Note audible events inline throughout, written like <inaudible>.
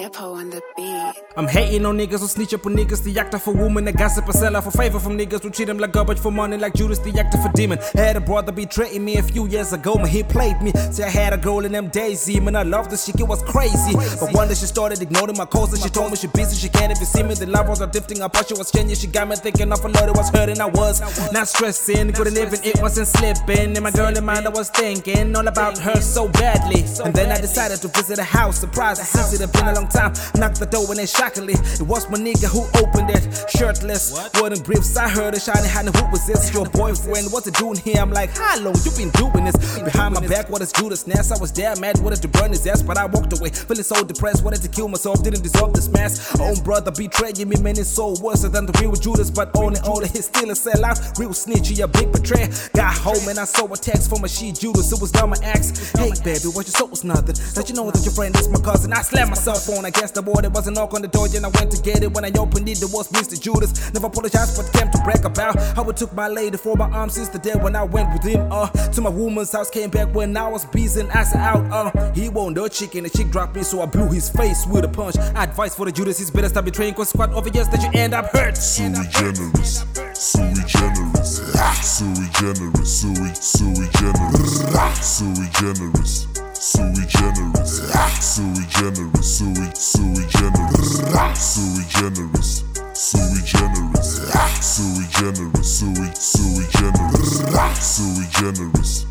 Depo on the beat. I'm hating on niggas who snitch up on niggas, the actor for woman, the gossip a seller for favor from niggas who treat him like garbage for money, like Judas, the actor for demon. Had a brother betraying me a few years ago, man, he played me. Say I had a girl in them days, see, man, I loved the shit, it was crazy. But one day she started ignoring my calls and she told me she busy, she can't even see me. The love was drifting apart, she was changing, she got me thinking of a lot, it was hurting, I was not stressing, couldn't even, it wasn't slipping. In my girl in mind, I was thinking all about her so badly. And then I decided to visit a house, surprised, since it had been a long time. Knocked the door and then shockingly, it was my nigga who opened it. Shirtless, wooden briefs. I heard it shining, honey, who was this? Your <laughs> boyfriend, what's it doing here? I'm like, how long you been doing this? Behind my back, what is Judas Nest? I was there, mad, wanted to burn his ass, but I walked away, feeling so depressed, wanted to kill myself, didn't deserve this mess. Own brother betraying me, man, it's so worse than the real Judas, but all in all, he's still a sellout. Real snitchy, a big betrayer. Got home and I saw a text from a she Judas, it was down my ex. Hey, baby, what you saw was nothing. Let you know that your friend is my cousin. I slammed myself on against the wall, there was a knock on the door, and I went to get it. When I opened it, there was Mr. Judas. Never apologized the attempt to brag about how it took my lady for my arms since the day when I went with him. Uh, to my woman's house, came back when I was beezing ass out. Uh, he won't no chicken, the chick dropped me, so I blew his face with a punch. Advice for the Judas is better stop betraying, cause quite obvious that you end up hurt. Sui generis, sui generis, sui generis, sui, sui generis, sui generis, sui generis, sui generis, sui, sui generis, sui generis, sui generis, sui generis, sui, sui generis, sui generis,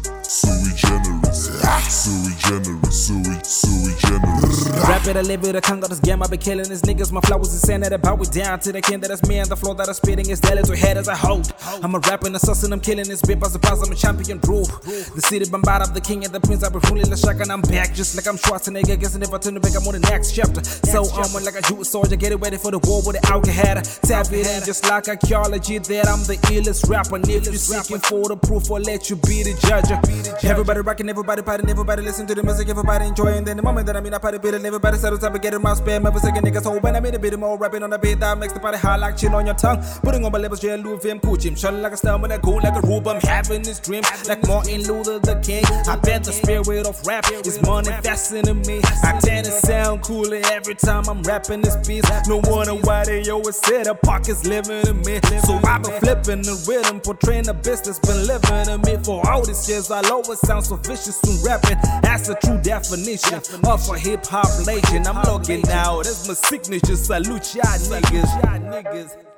it, I live it, I can't got this game. I be killing these niggas. My flow is insane, that bow it down to the king that is me. And the flow that I'm spitting is deadly to head as I hold. I'm a rapper and assassin, I'm killing this bit. The buzz, I'm a champion, bro. The city bombard of the king and the prince. I've been fooling the shock and I'm back. Just like I'm Schwarzenegger, guessing if I turn the back, I'm on the next chapter. So I'm like a Jewish soldier, Get it ready for the war with the alcohol. Tap it in just like archaeology that I'm the illest rapper. And if you're seeking for the proof, I'll let you be the judge. Everybody rocking, everybody partying, everybody listen to the music, everybody enjoying. Then the moment that I'm in a party, beat, everybody time up get getting my spam. Every second niggas hold when I'm in a bit more rapping on the beat that makes the party hot like chin on your tongue. Putting on my levels, yeah, Louis Vim. Shining like a star when I go like a rube. I'm having this dream like Martin Luther the King. I bet the spirit of rap is manifesting in me. I tend to sound cooler every time I'm rapping this piece. No wonder why they always say the pockets living in me. So I've been flipping the rhythm, portraying the business, been living in me for all these years. I'll always sound so vicious when rapping. That's the true definition of a hip hop I'm looking out, that's my signature. Salute y'all niggas.